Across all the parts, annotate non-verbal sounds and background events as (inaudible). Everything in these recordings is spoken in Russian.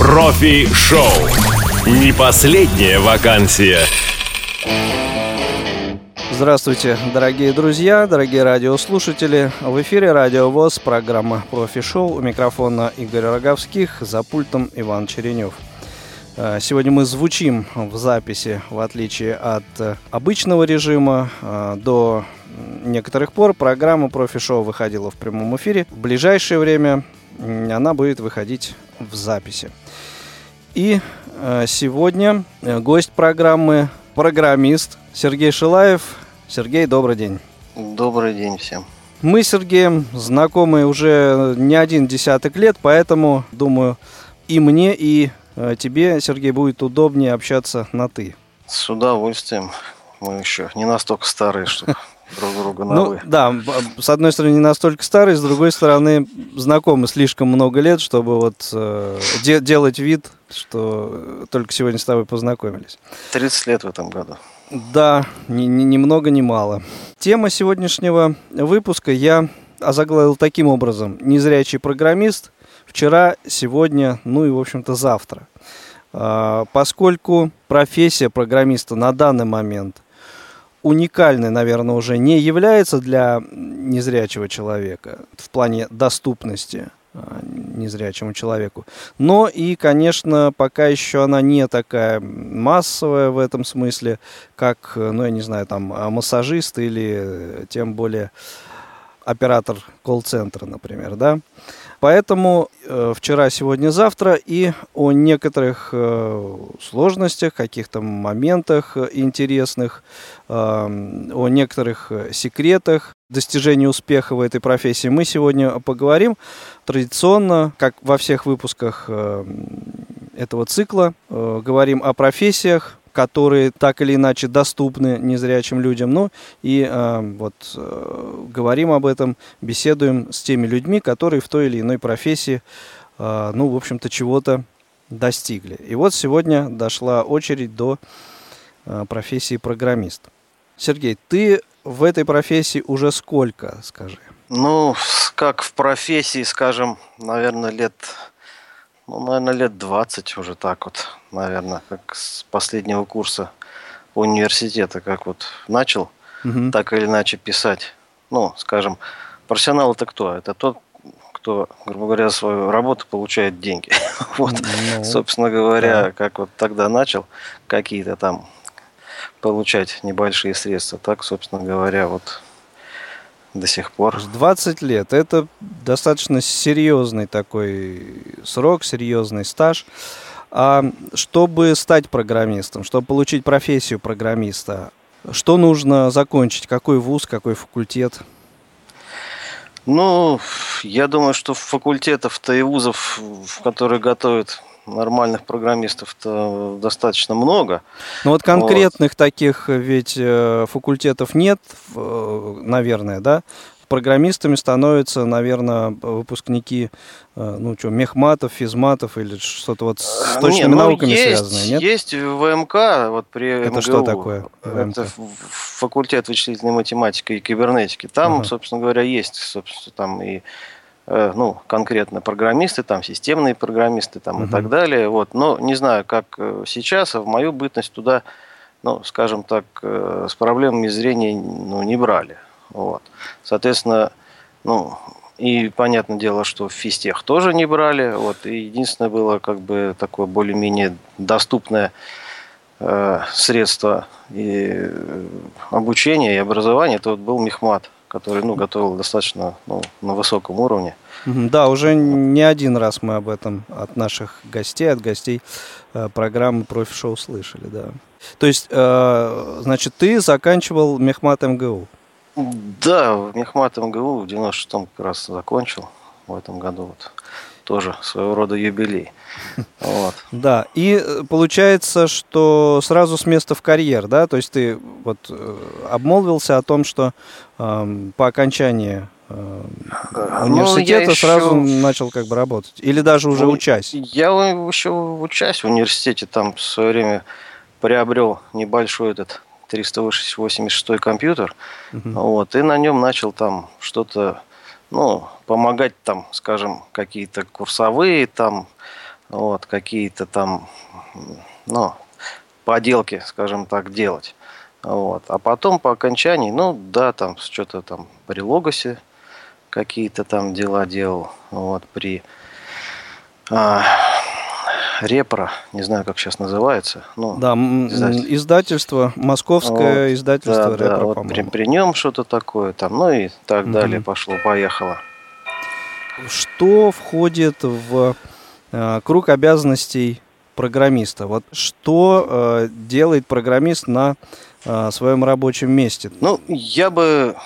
Профи-шоу. Не последняя вакансия. Здравствуйте, дорогие друзья, дорогие радиослушатели. В эфире Радио ВОЗ, программа «Профи-шоу». У микрофона Игорь Роговских, за пультом Иван Черенев. Э, сегодня мы звучим в записи, в отличие от э, обычного режима. Э, до некоторых пор программа «Профи-шоу» выходила в прямом эфире. В ближайшее время она будет выходить в записи. И сегодня гость программы – программист Сергей Шилаев. Сергей, добрый день. Добрый день всем. Мы с Сергеем знакомы уже не один десяток лет, поэтому, думаю, и мне, и Э, тебе, Сергей, будет удобнее общаться на «ты». С удовольствием. Мы еще не настолько старые, чтобы друг друга на ну, «вы». Да, с одной стороны, не настолько старые, с другой стороны, знакомы слишком много лет, чтобы вот э, де- делать вид, что только сегодня с тобой познакомились. 30 лет в этом году. Да, ни, ни, ни много, ни мало. Тема сегодняшнего выпуска я озаглавил таким образом. Незрячий программист вчера, сегодня, ну и, в общем-то, завтра. А, поскольку профессия программиста на данный момент уникальной, наверное, уже не является для незрячего человека в плане доступности а, незрячему человеку. Но и, конечно, пока еще она не такая массовая в этом смысле, как, ну, я не знаю, там, а, массажист или тем более оператор колл-центра, например, да. Поэтому э, вчера, сегодня, завтра и о некоторых э, сложностях, каких-то моментах интересных, э, о некоторых секретах достижения успеха в этой профессии мы сегодня поговорим. Традиционно, как во всех выпусках э, этого цикла, э, говорим о профессиях, которые так или иначе доступны незрячим людям. Ну и э, вот э, говорим об этом, беседуем с теми людьми, которые в той или иной профессии, э, ну, в общем-то, чего-то достигли. И вот сегодня дошла очередь до э, профессии программист. Сергей, ты в этой профессии уже сколько, скажи? Ну, как в профессии, скажем, наверное, лет ну, наверное, лет 20 уже так вот, наверное, как с последнего курса университета, как вот начал угу. так или иначе писать. Ну, скажем, профессионал это кто? Это тот, кто, грубо говоря, свою работу получает деньги. (laughs) вот, ну, собственно говоря, да. как вот тогда начал какие-то там получать небольшие средства, так, собственно говоря, вот до сих пор. 20 лет. Это достаточно серьезный такой срок, серьезный стаж. А чтобы стать программистом, чтобы получить профессию программиста, что нужно закончить? Какой вуз, какой факультет? Ну, я думаю, что факультетов-то и вузов, в которые готовят нормальных программистов-то достаточно много. Ну вот конкретных вот. таких ведь э, факультетов нет, э, наверное, да? Программистами становятся, наверное, выпускники, э, ну что, мехматов, физматов или что-то вот с точными нет, ну, науками есть, связанное, нет? Есть ВМК, вот при Это МГУ. что такое? ВМК? Это факультет вычислительной математики и кибернетики. Там, ага. собственно говоря, есть, собственно, там и Э, ну, конкретно программисты, там, системные программисты, там, угу. и так далее. Вот. Но не знаю, как э, сейчас, а в мою бытность туда, ну, скажем так, э, с проблемами зрения ну, не брали. Вот. Соответственно, ну, и понятное дело, что в физтех тоже не брали. Вот. И единственное было как бы такое более-менее доступное э, средство и обучения и образования, это вот был мехмат который ну, готовил достаточно ну, на высоком уровне. Да, уже не один раз мы об этом от наших гостей, от гостей э, программы профи-шоу слышали, да. То есть, э, значит, ты заканчивал Мехмат МГУ? Да, Мехмат МГУ в 96-м как раз закончил в этом году. Вот. Тоже своего рода юбилей. (laughs) Вот. Да, и э, получается, что сразу с места в карьер, да, то есть ты вот э, обмолвился о том, что э, по окончании э, университета ну, сразу еще... начал как бы работать, или даже уже ну, учась? Я еще учась в университете, там в свое время приобрел небольшой этот 386 компьютер, угу. вот, и на нем начал там что-то, ну, помогать там, скажем, какие-то курсовые там вот, какие-то там, ну, поделки, скажем так, делать. Вот. А потом по окончании, ну да, там что-то там при логосе какие-то там дела делал. Вот, при а, Репро, не знаю, как сейчас называется. Ну, да, издательство, издательство московское вот, издательство да, Репро, да, вот при, при нем что-то такое там, ну и так угу. далее, пошло-поехало. Что входит в э, круг обязанностей программиста? Вот что э, делает программист на э, своем рабочем месте? Ну, я бы,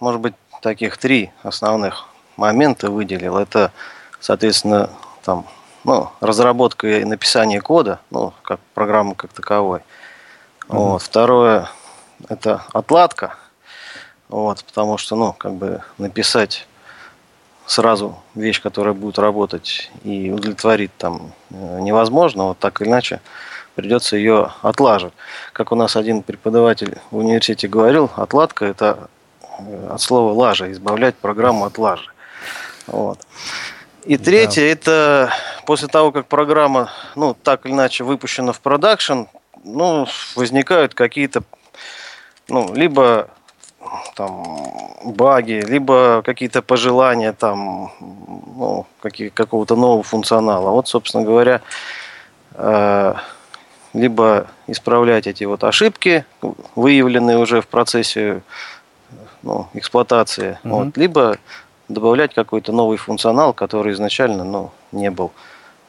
может быть, таких три основных момента выделил. Это, соответственно, там, ну, разработка и написание кода, ну, как программы как таковой. Mm-hmm. Вот. Второе – это отладка, вот, потому что, ну, как бы написать сразу вещь, которая будет работать и удовлетворит там э, невозможно, вот так или иначе придется ее отлаживать. Как у нас один преподаватель в университете говорил, отладка это э, от слова лажа, избавлять программу от лажи. Вот. И третье, да. это после того, как программа, ну, так или иначе выпущена в продакшн, ну, возникают какие-то, ну, либо там баги, либо какие-то пожелания там, ну, какие, какого-то нового функционала. Вот, собственно говоря, э, либо исправлять эти вот ошибки, выявленные уже в процессе ну, эксплуатации, угу. вот, либо добавлять какой-то новый функционал, который изначально ну, не был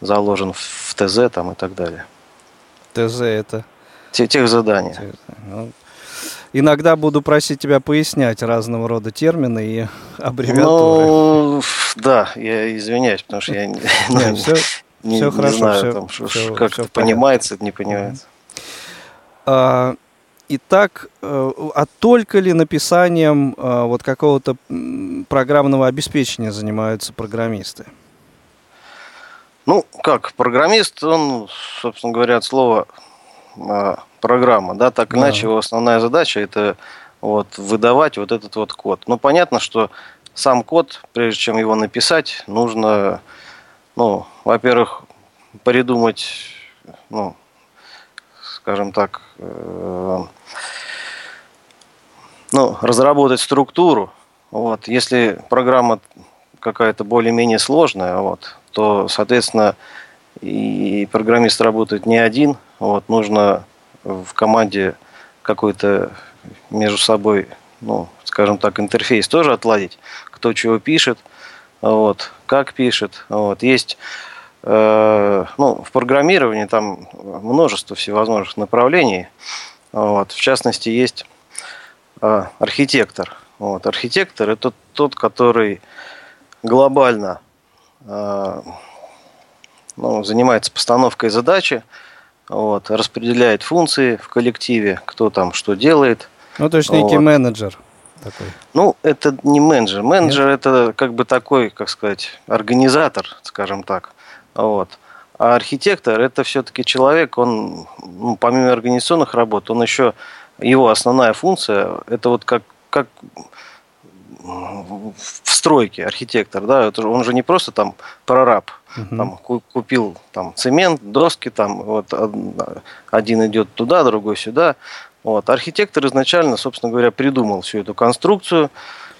заложен в ТЗ там, и так далее. ТЗ это? Тех задания. Ну, иногда буду просить тебя пояснять разного рода термины и аббревиатуры. Ну, да, я извиняюсь, потому что я не, (laughs) не, все, не, все не хорошо, знаю, все, там, все, как все это понимается, это не понимается. А, итак, э, а только ли написанием а, вот какого-то программного обеспечения занимаются программисты? Ну, как, программист, он, собственно говоря, от слова а, программа, да, так да. иначе его основная задача это вот выдавать вот этот вот код. Ну, понятно, что сам код, прежде чем его написать, нужно, ну, во-первых, придумать, ну, скажем так, э, ну, разработать структуру. Вот, если программа какая-то более-менее сложная, вот, то, соответственно, и программист работает не один, вот, нужно в команде какой-то между собой, ну, скажем так, интерфейс тоже отладить, кто чего пишет, вот, как пишет. Вот. Есть ну, в программировании там множество всевозможных направлений. Вот. В частности, есть э, архитектор. Вот. Архитектор это тот, который глобально э, ну, занимается постановкой задачи, вот, распределяет функции в коллективе, кто там что делает. Ну, то есть некий вот. менеджер такой. Ну, это не менеджер. Менеджер Нет? это как бы такой, как сказать, организатор, скажем так. Вот. А архитектор это все-таки человек, он, ну, помимо организационных работ, он еще, его основная функция, это вот как, как в стройке архитектор, да, он же не просто там прораб, угу. там купил там цемент, доски, там вот один идет туда, другой сюда. Вот. Архитектор изначально, собственно говоря, придумал всю эту конструкцию,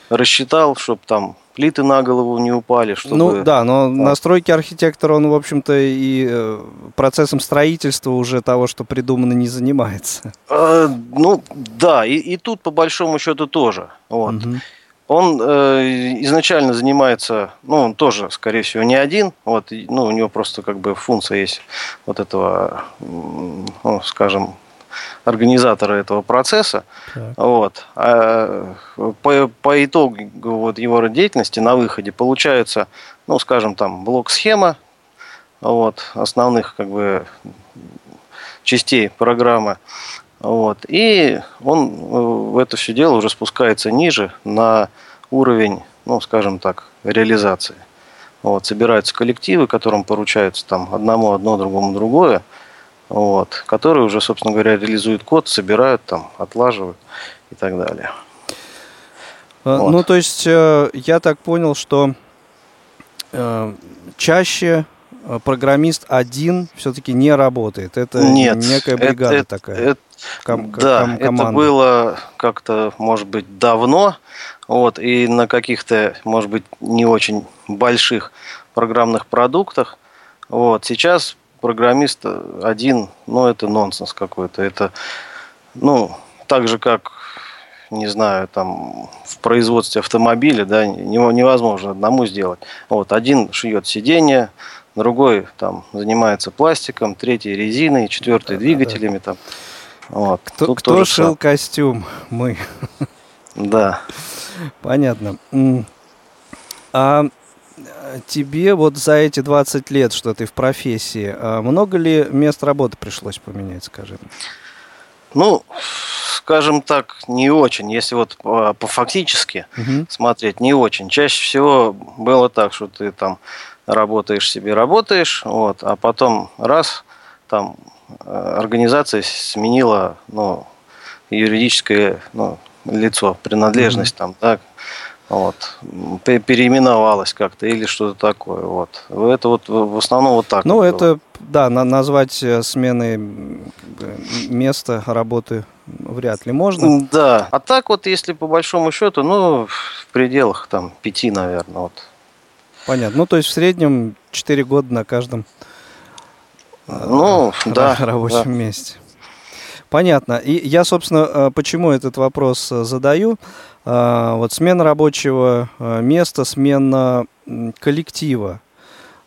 рассчитал, чтобы там плиты на голову не упали. Чтобы... Ну да, но вот. настройки архитектора, он, в общем-то, и э, процессом строительства уже того, что придумано, не занимается. Э, ну да, и, и тут по большому счету тоже. Вот. Угу. Он э, изначально занимается, ну, он тоже, скорее всего, не один. Вот, ну, у него просто как бы функция есть вот этого, ну, скажем, организатора этого процесса. Так. Вот. А по, по итогу вот его деятельности на выходе получается, ну, скажем, там блок-схема вот, основных как бы частей программы. Вот. И он э, в это все дело уже спускается ниже на уровень, ну, скажем так, реализации. Вот, собираются коллективы, которым поручаются там одному одно, другому другое, вот, которые уже, собственно говоря, реализуют код, собирают там, отлаживают и так далее. А, вот. Ну, то есть, э, я так понял, что э, чаще э, программист один все-таки не работает. Это Нет, некая бригада это, такая. Это, ком, да, ком, это было как-то, может быть, давно, вот, и на каких-то, может быть, не очень больших программных продуктах. Вот, сейчас программист один, ну, это нонсенс какой-то. Это, ну, так же, как не знаю, там в производстве автомобиля, да, невозможно одному сделать. Вот один шьет сиденье, другой там занимается пластиком, третий резиной, четвертый двигателями там. Вот. Кто, кто шил сам. костюм? Мы. Да. Понятно. А тебе вот за эти 20 лет, что ты в профессии, а много ли мест работы пришлось поменять, скажи? Ну, скажем так, не очень. Если вот по, по фактически угу. смотреть, не очень. Чаще всего было так, что ты там работаешь себе, работаешь, вот, а потом раз, там э, организация сменила, ну, юридическое, ну, лицо, принадлежность mm там, так, вот, переименовалась как-то или что-то такое, вот. Это вот в основном вот так. Ну, вот это, было. да, на, назвать э, смены места работы вряд ли можно. Да, а так вот, если по большому счету, ну, в пределах там пяти, наверное, вот. Понятно. Ну, то есть в среднем 4 года на каждом э, ну, да, рабочем да. месте. Понятно. И я, собственно, э, почему этот вопрос э, задаю. Вот смена рабочего места, смена коллектива.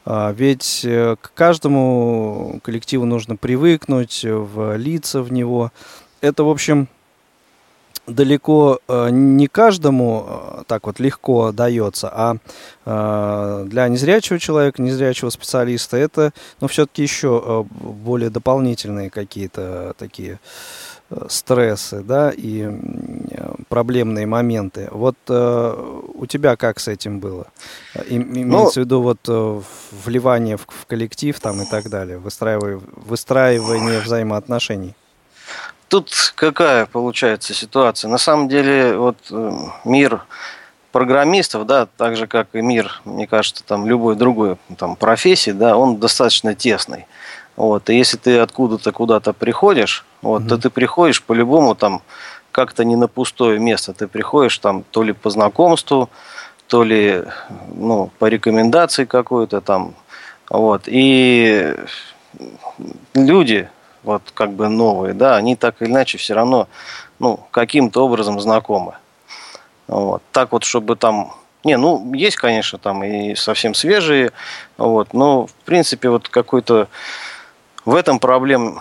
Ведь к каждому коллективу нужно привыкнуть, влиться в него. Это, в общем, далеко э, не каждому э, так вот легко дается, а э, для незрячего человека, незрячего специалиста это, ну, все-таки еще более дополнительные какие-то такие стрессы, да, и проблемные моменты. Вот у тебя как с этим было? Имеется ну, в виду вот вливание в, в коллектив там и так далее, выстраивание, выстраивание взаимоотношений. Тут какая получается ситуация? На самом деле, вот э, мир программистов, да, так же как и мир, мне кажется, там любой другой там профессии, да, он достаточно тесный. Вот, и если ты откуда-то куда-то приходишь, вот, mm-hmm. то ты приходишь по-любому там как-то не на пустое место, ты приходишь там то ли по знакомству, то ли ну, по рекомендации какой-то там, вот, и люди, вот как бы новые, да, они так или иначе все равно, ну, каким-то образом знакомы. Вот. Так вот, чтобы там... Не, ну, есть, конечно, там и совсем свежие, вот, но, в принципе, вот какой-то... В этом проблем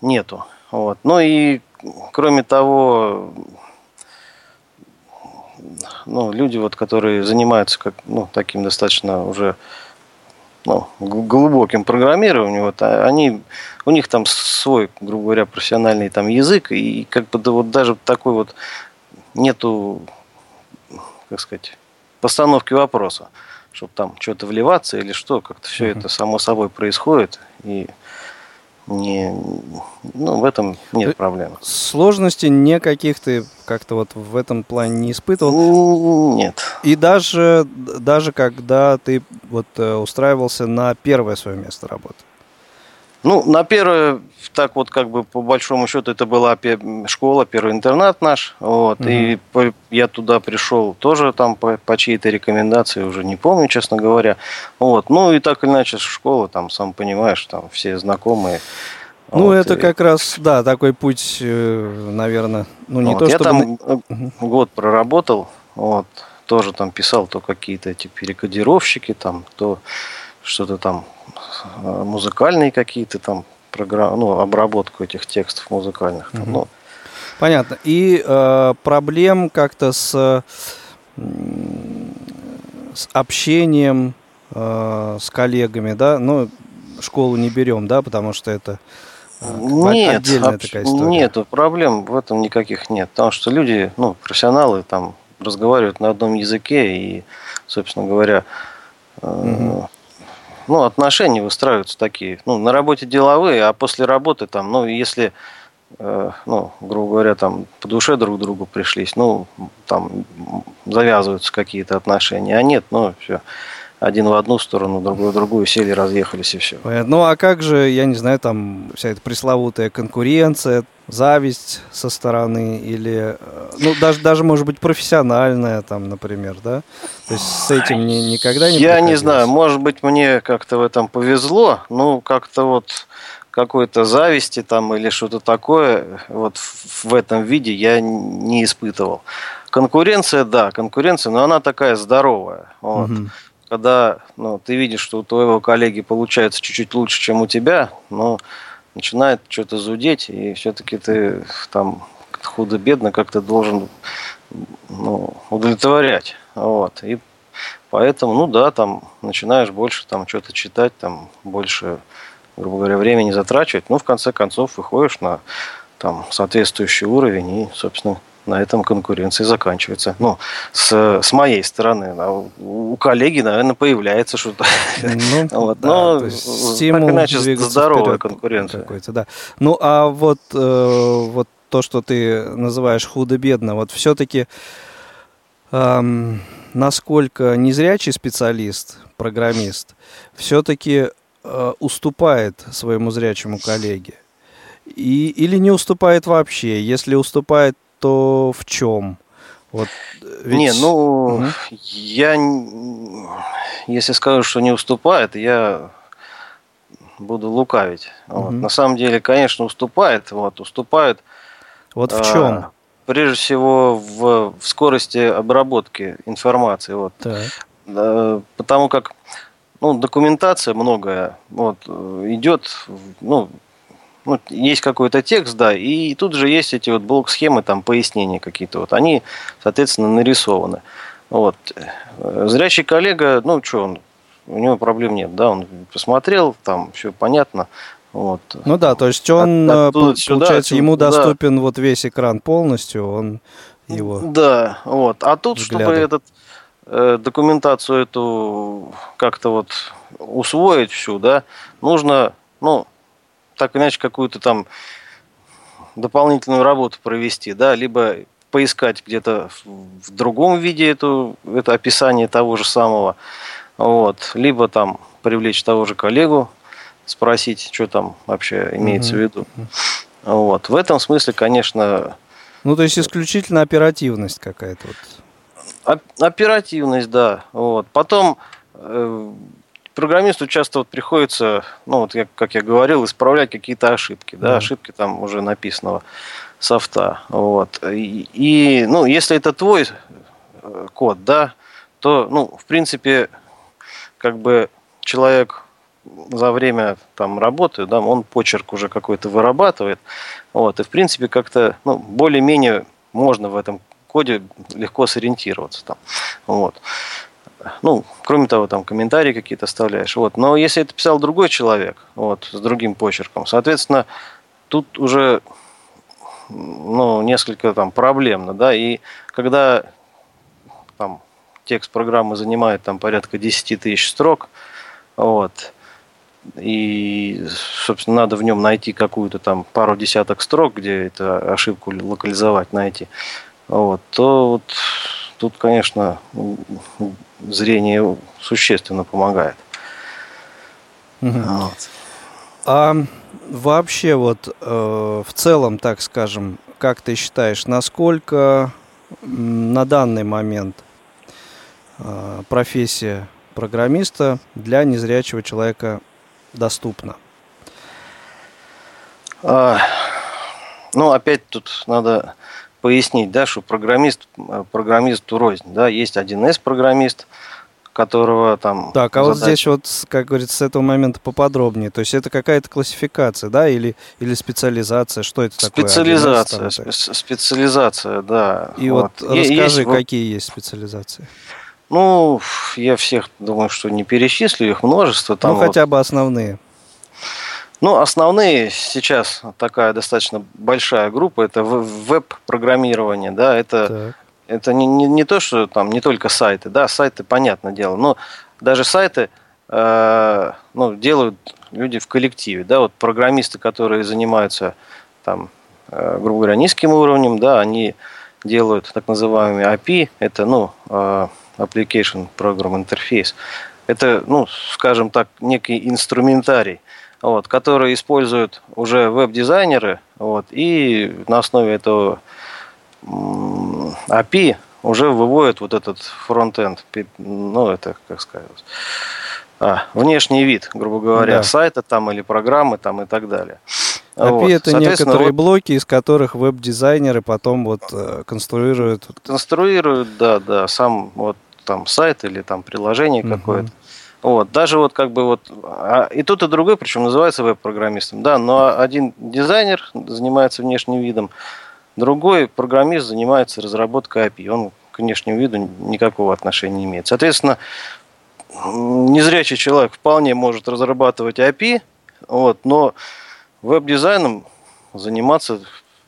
нету. Вот. Ну и, кроме того, ну, люди, вот, которые занимаются как, ну, таким достаточно уже ну, глубоким программированием, вот, а они, у них там свой, грубо говоря, профессиональный там язык, и как бы да, вот даже такой вот нету, как сказать, постановки вопроса, чтобы там что-то вливаться или что, как-то все uh-huh. это само собой происходит, и не, ну, в этом нет э, проблем. Сложностей никаких ты как-то вот в этом плане не испытывал? Нет. И даже, даже когда ты вот э, устраивался на первое свое место работы? Ну, на первое, так вот как бы по большому счету, это была школа, первый интернат наш, вот, угу. и по, я туда пришел тоже там по, по чьей-то рекомендации, уже не помню, честно говоря, вот, ну и так или иначе школа, там, сам понимаешь, там все знакомые. Ну, вот, это и... как раз, да, такой путь, э, наверное, ну не вот, то, я чтобы... там угу. год проработал, вот, тоже там писал то какие-то эти перекодировщики, там, то что-то там Э, музыкальные какие-то там программы, ну, обработку этих текстов музыкальных. Там, ну. Понятно. И э, проблем как-то с, с общением э, с коллегами, да? Ну, школу не берем, да, потому что это э, нет, отдельная об... такая история. Нет, проблем в этом никаких нет. Потому что люди, ну, профессионалы там разговаривают на одном языке и, собственно говоря, угу ну, отношения выстраиваются такие, ну, на работе деловые, а после работы там, ну, если, э, ну, грубо говоря, там по душе друг к другу пришлись, ну, там завязываются какие-то отношения, а нет, ну, все, один в одну сторону, другой в другую, сели, разъехались и все. Ну а как же, я не знаю, там вся эта пресловутая конкуренция, зависть со стороны или, э, ну даже, даже может быть профессиональная там, например, да? То есть с этим ни, никогда не Я не знаю, может быть мне как-то в этом повезло, ну как-то вот какой-то зависти там или что-то такое вот в этом виде я не испытывал. Конкуренция, да, конкуренция, но она такая здоровая. Вот. Угу. Когда ну, ты видишь, что у твоего коллеги получается чуть-чуть лучше, чем у тебя, но начинает что-то зудеть, и все-таки ты там худо-бедно как-то должен ну, удовлетворять. Вот. И поэтому, ну да, там начинаешь больше там что-то читать, там больше грубо говоря, времени затрачивать, ну, в конце концов, выходишь на там, соответствующий уровень, и, собственно, на этом конкуренция заканчивается. Ну, с, с моей стороны. А у коллеги, наверное, появляется что-то. Ну, (laughs) вот. да, Но так иначе здоровая конкуренция. Какой-то, да. Ну, а вот, э, вот то, что ты называешь худо-бедно, вот все-таки эм, насколько незрячий специалист, программист, все-таки Э, уступает своему зрячему коллеге? И, или не уступает вообще? Если уступает, то в чем? Вот, ведь... Не, ну, угу. я, если скажу, что не уступает, я буду лукавить. Угу. Вот. На самом деле, конечно, уступает. Вот, уступает. Вот в чем? А, прежде всего в, в скорости обработки информации. Вот. Так. А, потому как ну, документация многое вот, идет, ну, ну, есть какой-то текст, да, и тут же есть эти вот блок-схемы, там, пояснения какие-то, вот, они, соответственно, нарисованы. Вот. Зрячий коллега, ну, что он, у него проблем нет, да, он посмотрел, там, все понятно, вот. Ну да, то есть он, От, получается, сюда, ему доступен да. вот весь экран полностью, он его... Да, вот, а тут, взглядом. чтобы этот Э, документацию эту как-то вот усвоить всю, да, нужно, ну, так иначе какую-то там дополнительную работу провести, да, либо поискать где-то в другом виде эту, это описание того же самого, вот, либо там привлечь того же коллегу, спросить, что там вообще имеется mm-hmm. в виду. Вот. В этом смысле, конечно... Ну, то есть исключительно оперативность какая-то. Вот. Оперативность, да. Вот. Потом э, программисту часто вот приходится, ну вот я, как я говорил, исправлять какие-то ошибки, да, mm ошибки там уже написанного софта. Вот. И, и, ну, если это твой э, код, да, то, ну, в принципе, как бы человек за время там работы, да, он почерк уже какой-то вырабатывает, вот, и в принципе как-то, ну, более-менее можно в этом коде легко сориентироваться там. Вот. Ну, кроме того, там комментарии какие-то оставляешь. Вот. Но если это писал другой человек, вот, с другим почерком, соответственно, тут уже ну, несколько там проблемно, да, и когда там текст программы занимает там порядка 10 тысяч строк, вот, и, собственно, надо в нем найти какую-то там пару десяток строк, где эту ошибку локализовать, найти вот, то вот тут, конечно, зрение существенно помогает. Угу. Вот. А вообще вот э, в целом, так скажем, как ты считаешь, насколько на данный момент э, профессия программиста для незрячего человека доступна? А, ну, опять тут надо пояснить, да, что программист, э, программисту рознь, да, есть 1С программист, которого там... Так, а задача... вот здесь вот, как говорится, с этого момента поподробнее. То есть это какая-то классификация, да, или, или специализация? Что это такое? Специализация, специализация, да. И вот, вот расскажи, есть, какие есть специализации? Ну, я всех думаю, что не перечислю, их множество. Там ну, вот... хотя бы основные. Ну, основные сейчас такая достаточно большая группа это веб-программирование, да, это, это не, не, не то, что там не только сайты, да, сайты, понятное дело, но даже сайты э, ну, делают люди в коллективе, да, вот программисты, которые занимаются там, э, грубо говоря, низким уровнем, да, они делают так называемые API, это, ну, э, Application Program Interface, это, ну, скажем так, некий инструментарий, вот, который используют уже веб-дизайнеры, вот, и на основе этого API уже выводят вот этот фронтенд, ну, это, как сказать, а, внешний вид, грубо говоря, да. сайта там или программы там и так далее. API вот. это некоторые вот, блоки, из которых веб-дизайнеры потом вот э, конструируют. Конструируют, да, да, сам вот там сайт или там приложение какое-то. Вот, даже вот как бы вот, а, и тот, и другой, причем называется веб-программистом, да, но один дизайнер занимается внешним видом, другой программист занимается разработкой API, он к внешнему виду никакого отношения не имеет. Соответственно, незрячий человек вполне может разрабатывать API, вот, но веб-дизайном заниматься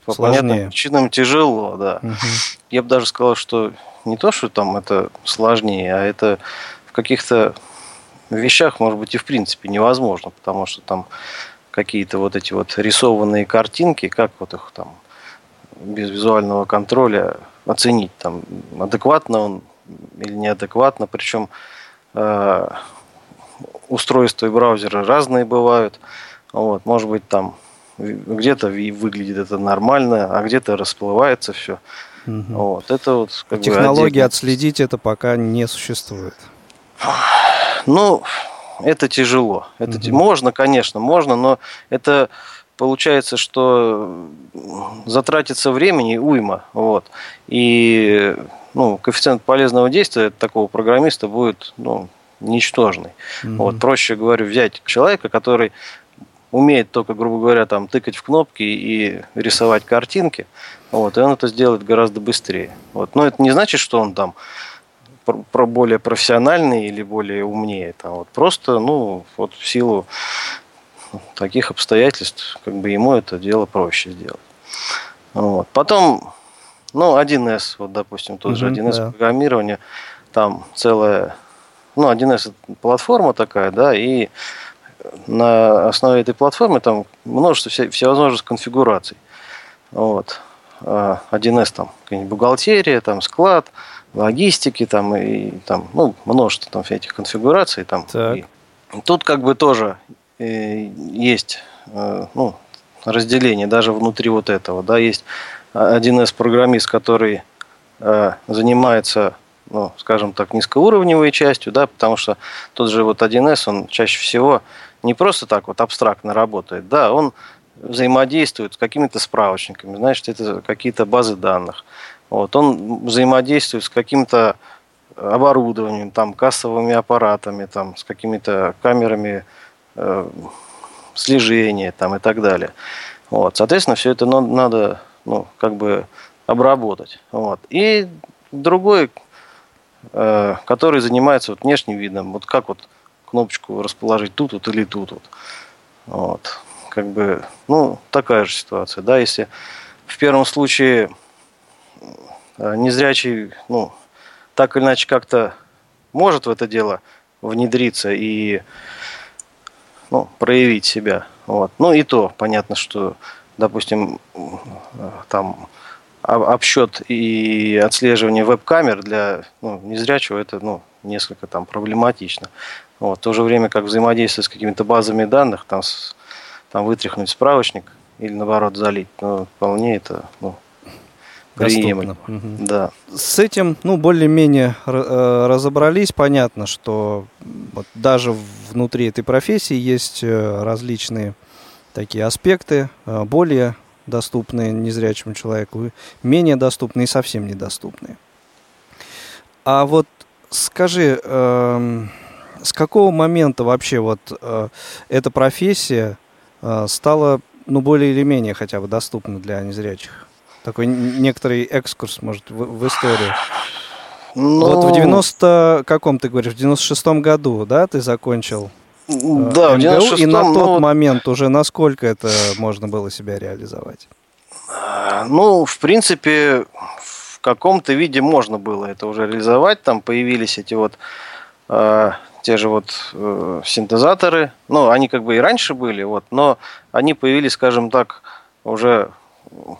по Сложнее. понятным причинам тяжело, да. Угу. Я бы даже сказал, что не то, что там это сложнее, а это в каких-то вещах, может быть, и в принципе невозможно, потому что там какие-то вот эти вот рисованные картинки, как вот их там без визуального контроля оценить, там адекватно он или неадекватно, причем э, устройства и браузеры разные бывают, вот, может быть там где-то выглядит это нормально, а где-то расплывается все. Угу. Вот, это вот как Технологии бы, отследить это пока не существует. Ну, это тяжело. Это угу. можно, конечно, можно, но это получается, что затратится времени уйма, вот. И ну, коэффициент полезного действия такого программиста будет ну, ничтожный. mm Вот, проще говорю, взять человека, который умеет только, грубо говоря, там тыкать в кнопки и рисовать картинки, вот, и он это сделает гораздо быстрее. Вот. Но это не значит, что он там про более профессиональный или более умнее. Там, вот просто, ну, вот в силу таких обстоятельств, как бы ему это дело проще сделать. Вот. Потом, ну, 1С, вот, допустим, тот же 1С да. программирование, там целая, ну, 1С платформа такая, да, и на основе этой платформы там множество всевозможных конфигураций. Вот. 1С а, там бухгалтерия, там склад, логистики, там и там, ну, множество там этих конфигураций. Там, и тут как бы тоже э, есть э, ну, разделение даже внутри вот этого. Да, есть 1С программист, который э, занимается ну, скажем так, низкоуровневой частью, да, потому что тот же вот 1С, он чаще всего не просто так вот абстрактно работает, да, он взаимодействует с какими-то справочниками, значит, это какие-то базы данных. Вот, он взаимодействует с каким-то оборудованием, там, кассовыми аппаратами, там, с какими-то камерами э, слежения там, и так далее. Вот, соответственно, все это надо ну, как бы обработать. Вот. И другой, э, который занимается вот внешним видом, вот как вот кнопочку расположить тут вот или тут вот. Вот. Как бы, ну, такая же ситуация, да, если в первом случае незрячий, ну, так или иначе как-то может в это дело внедриться и ну, проявить себя. Вот. Ну и то понятно, что, допустим, там обсчет и отслеживание веб-камер для ну, незрячего это ну, несколько там проблематично. Вот. В то же время, как взаимодействовать с какими-то базами данных, там, там вытряхнуть справочник или наоборот залить, ну, вполне это ну, приемлемо. Угу. Да. С этим, ну, более-менее э, разобрались. Понятно, что вот даже внутри этой профессии есть э, различные такие аспекты, э, более доступные незрячему человеку, менее доступные и совсем недоступные. А вот скажи, э, с какого момента вообще вот э, эта профессия э, стала, ну, более или менее хотя бы доступна для незрячих? Такой некоторый экскурс, может, в, в историю. Ну... Вот в 90 каком ты говоришь, в 96-м году, да, ты закончил э, да, МГУ, и на тот ну... момент уже насколько это можно было себя реализовать? Ну, в принципе, в каком-то виде можно было это уже реализовать. Там появились эти вот э, те же вот э, синтезаторы, ну, они как бы и раньше были, вот, но они появились, скажем так, уже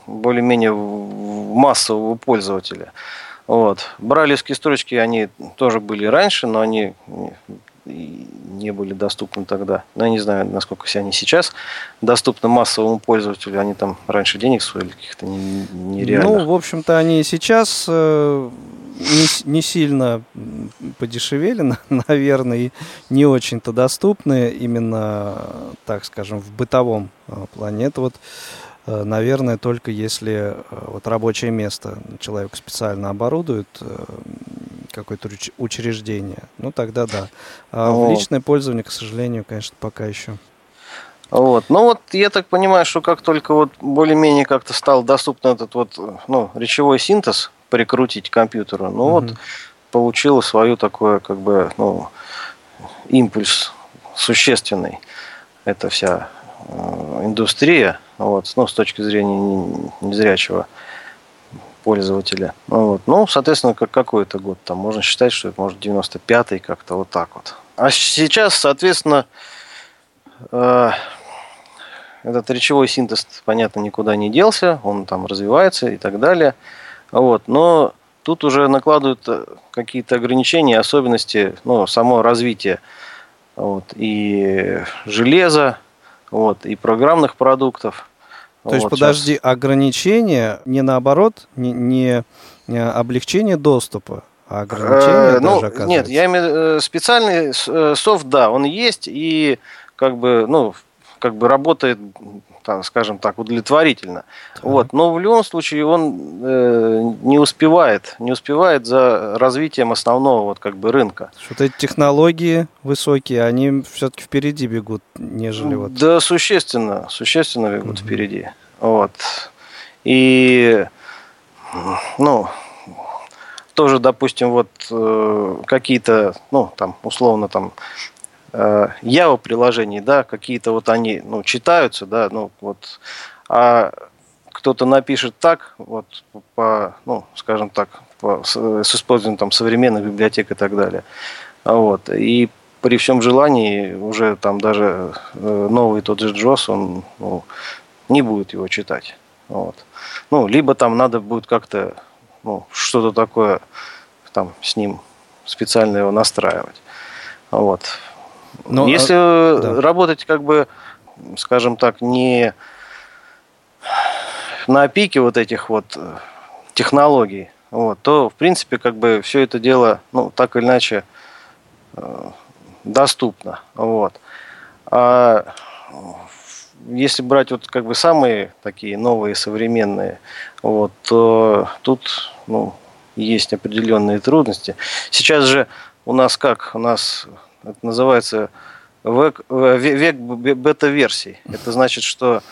более-менее массового пользователя. Вот. Бралевские строчки, они тоже были раньше, но они не были доступны тогда. Но я не знаю, насколько все они сейчас доступны массовому пользователю. Они там раньше денег стоили каких-то нереальных. Ну, в общем-то, они сейчас э, не, не сильно подешевели, (laughs) наверное, и не очень-то доступны именно, так скажем, в бытовом э, плане. Это вот наверное, только если э, вот рабочее место человек специально оборудует э, какое-то учреждение, ну тогда да. А в личное пользование, к сожалению, конечно, пока еще. Вот. Ну вот я так понимаю, что как только вот более-менее как-то стал доступен этот вот ну, речевой синтез прикрутить к компьютеру, ну угу. вот получил свою такое как бы ну, импульс существенный. Это вся э, индустрия вот, ну, с точки зрения незрячего пользователя. Ну, вот. ну соответственно, как, какой это год? Там можно считать, что это может 95-й, как-то вот так вот. А сейчас, соответственно, э, этот речевой синтез, понятно, никуда не делся, он там развивается и так далее. Вот. Но тут уже накладывают э, какие-то ограничения, особенности, ну, само развитие вот, и железа, вот, и программных продуктов. То вот есть, подожди, сейчас. ограничения не наоборот, не, не, не облегчение доступа, а ограничения э, ну, даже Нет, я имею э, специальный э, софт, да, он есть, и как бы, ну, как бы работает, там, скажем так, удовлетворительно. Так. Вот. Но в любом случае он э, не успевает, не успевает за развитием основного вот как бы рынка. Что-то эти технологии высокие, они все-таки впереди бегут, нежели вот. Да, существенно, существенно бегут угу. впереди. Вот. И, ну, тоже, допустим, вот э, какие-то, ну, там, условно, там, Java приложений, да, какие-то вот они, ну, читаются, да, ну, вот, а кто-то напишет так, вот, по, ну, скажем так, по, с, с использованием там современных библиотек и так далее. Вот, и при всем желании уже там даже э, новый тот же Джос, он ну, не будет его читать. Вот. Ну, либо там надо будет как-то ну, что-то такое там с ним специально его настраивать. Вот. Но, ну, Если а, да. работать как бы, скажем так, не на пике вот этих вот э, технологий, вот, то в принципе как бы все это дело, ну так или иначе э, доступно, вот. А если брать вот как бы самые такие новые, современные, вот, то тут ну, есть определенные трудности. Сейчас же у нас как? У нас это называется век, век бета-версий. Это значит, что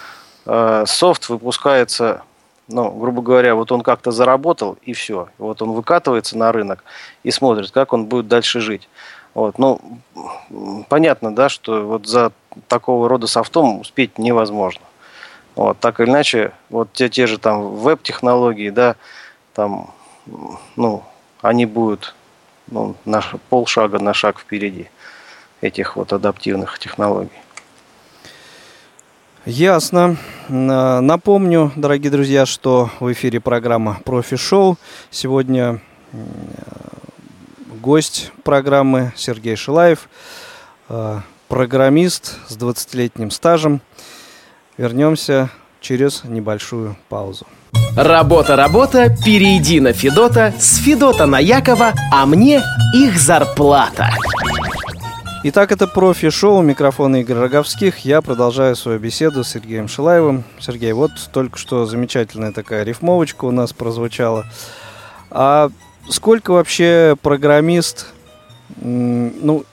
э, софт выпускается, ну, грубо говоря, вот он как-то заработал, и все. Вот он выкатывается на рынок и смотрит, как он будет дальше жить. Вот, ну, понятно, да, что вот за такого рода софтом успеть невозможно. Вот, так или иначе, вот те, те же там веб-технологии, да, там, ну, они будут ну, на полшага на шаг впереди этих вот адаптивных технологий. Ясно. Напомню, дорогие друзья, что в эфире программа Профи Шоу. Сегодня гость программы Сергей Шилаев, э, программист с 20-летним стажем. Вернемся через небольшую паузу. Работа, работа, перейди на Федота, с Федота на Якова, а мне их зарплата. Итак, это профи-шоу, микрофон Игорь Роговских. Я продолжаю свою беседу с Сергеем Шилаевым. Сергей, вот только что замечательная такая рифмовочка у нас прозвучала. А сколько вообще программист ну,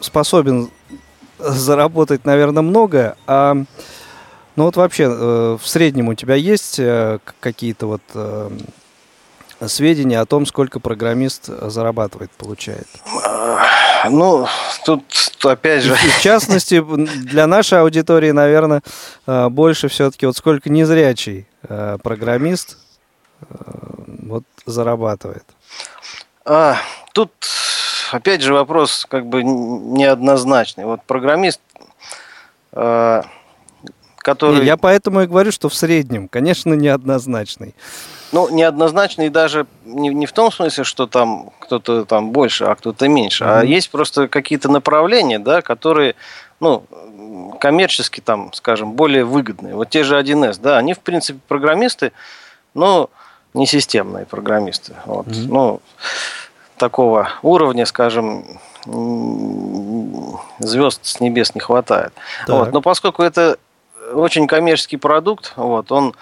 способен заработать, наверное, много, а ну вот вообще э, в среднем у тебя есть э, какие-то вот э, сведения о том, сколько программист зарабатывает, получает? Ну, тут опять же... в частности, для нашей аудитории, наверное, больше все-таки вот сколько незрячий программист вот зарабатывает. А, тут опять же вопрос как бы неоднозначный. Вот программист, а, который... Не, я поэтому и говорю, что в среднем, конечно, неоднозначный. Ну, неоднозначно и даже не, не в том смысле, что там кто-то там больше, а кто-то меньше, mm-hmm. а есть просто какие-то направления, да, которые, ну, коммерчески там, скажем, более выгодные. Вот те же 1С, да, они, в принципе, программисты, но не системные программисты. Вот. Mm-hmm. Ну, такого уровня, скажем, звезд с небес не хватает. Вот. Но поскольку это очень коммерческий продукт, вот, он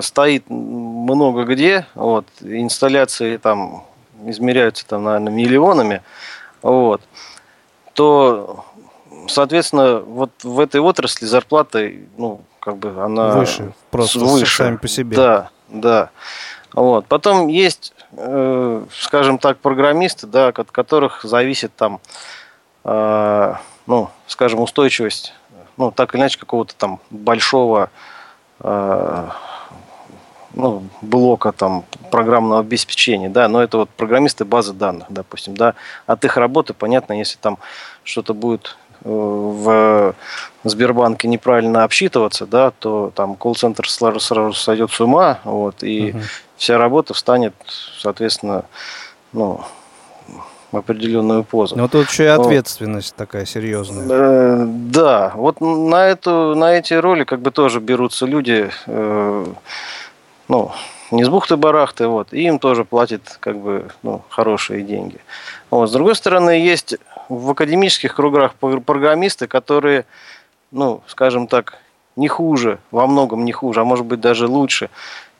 стоит много где, вот, инсталляции там измеряются там, наверное, миллионами, вот, то, соответственно, вот в этой отрасли зарплата, ну, как бы она выше, просто выше. сами по себе. Да, да. Вот. Потом есть, э, скажем так, программисты, да, от которых зависит там, э, ну, скажем, устойчивость, ну, так или иначе, какого-то там большого э, ну, блока там программного обеспечения, да, но это вот программисты базы данных, допустим, да, от их работы понятно, если там что-то будет в Сбербанке неправильно обсчитываться, да, то там колл-центр сразу, сразу сойдет с ума, вот, и угу. вся работа встанет, соответственно, ну, в определенную позу. Но тут еще и ответственность вот. такая серьезная. Э, да, вот на эту, на эти роли как бы тоже берутся люди, э, ну, не с бухты-барахты, вот, и им тоже платят как бы, ну, хорошие деньги. Вот. С другой стороны, есть в академических кругах программисты, которые, ну, скажем так, не хуже, во многом не хуже, а может быть даже лучше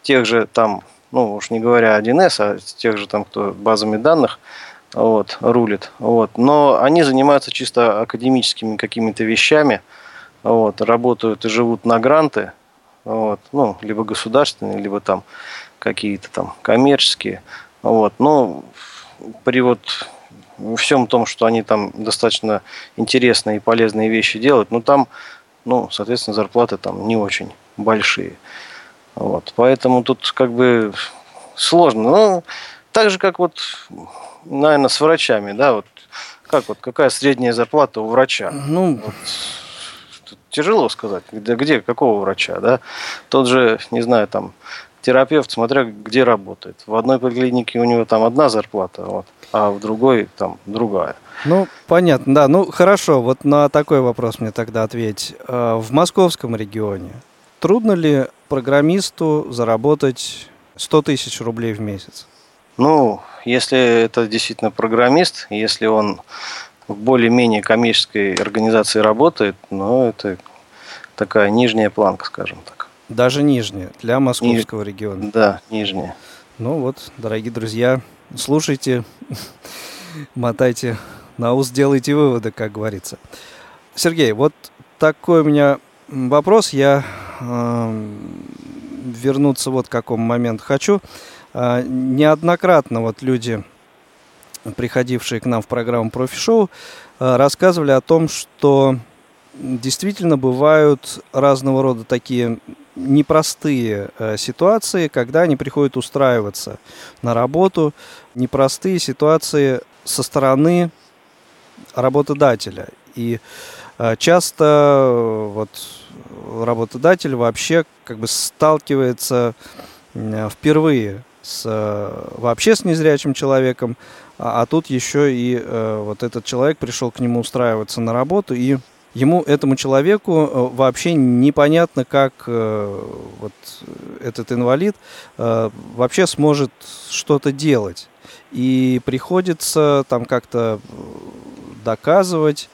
тех же там, ну, уж не говоря 1С, а тех же там, кто базами данных вот, рулит. Вот. Но они занимаются чисто академическими какими-то вещами, вот, работают и живут на гранты, вот, ну, либо государственные, либо там какие-то там коммерческие. Вот. Но при вот всем том, что они там достаточно интересные и полезные вещи делают, но там, ну, соответственно, зарплаты там не очень большие. Вот. Поэтому тут как бы сложно. Ну, так же, как вот, наверное, с врачами, да, вот как вот, какая средняя зарплата у врача? Ну, вот, тяжело сказать, где, где, какого врача, да? Тот же, не знаю, там, терапевт, смотря где работает. В одной поликлинике у него там одна зарплата, вот, а в другой там другая. Ну, понятно, да. Ну, хорошо, вот на такой вопрос мне тогда ответь. А, в московском регионе трудно ли программисту заработать 100 тысяч рублей в месяц? Ну, если это действительно программист, если он в более-менее коммерческой организации работает, ну, это такая нижняя планка, скажем так. Даже нижняя, для московского Ниж... региона. Да, нижняя. Ну вот, дорогие друзья, слушайте, мотайте на ус, делайте выводы, как говорится. Сергей, вот такой у меня вопрос. Я э, вернуться вот к какому моменту хочу. Э, неоднократно вот люди, приходившие к нам в программу профи-шоу, э, рассказывали о том, что действительно бывают разного рода такие непростые э, ситуации, когда они приходят устраиваться на работу, непростые ситуации со стороны работодателя. И э, часто вот работодатель вообще как бы сталкивается впервые с вообще с незрячим человеком, а, а тут еще и э, вот этот человек пришел к нему устраиваться на работу и ему, этому человеку э, вообще непонятно, как э, вот этот инвалид э, вообще сможет что-то делать. И приходится там как-то доказывать,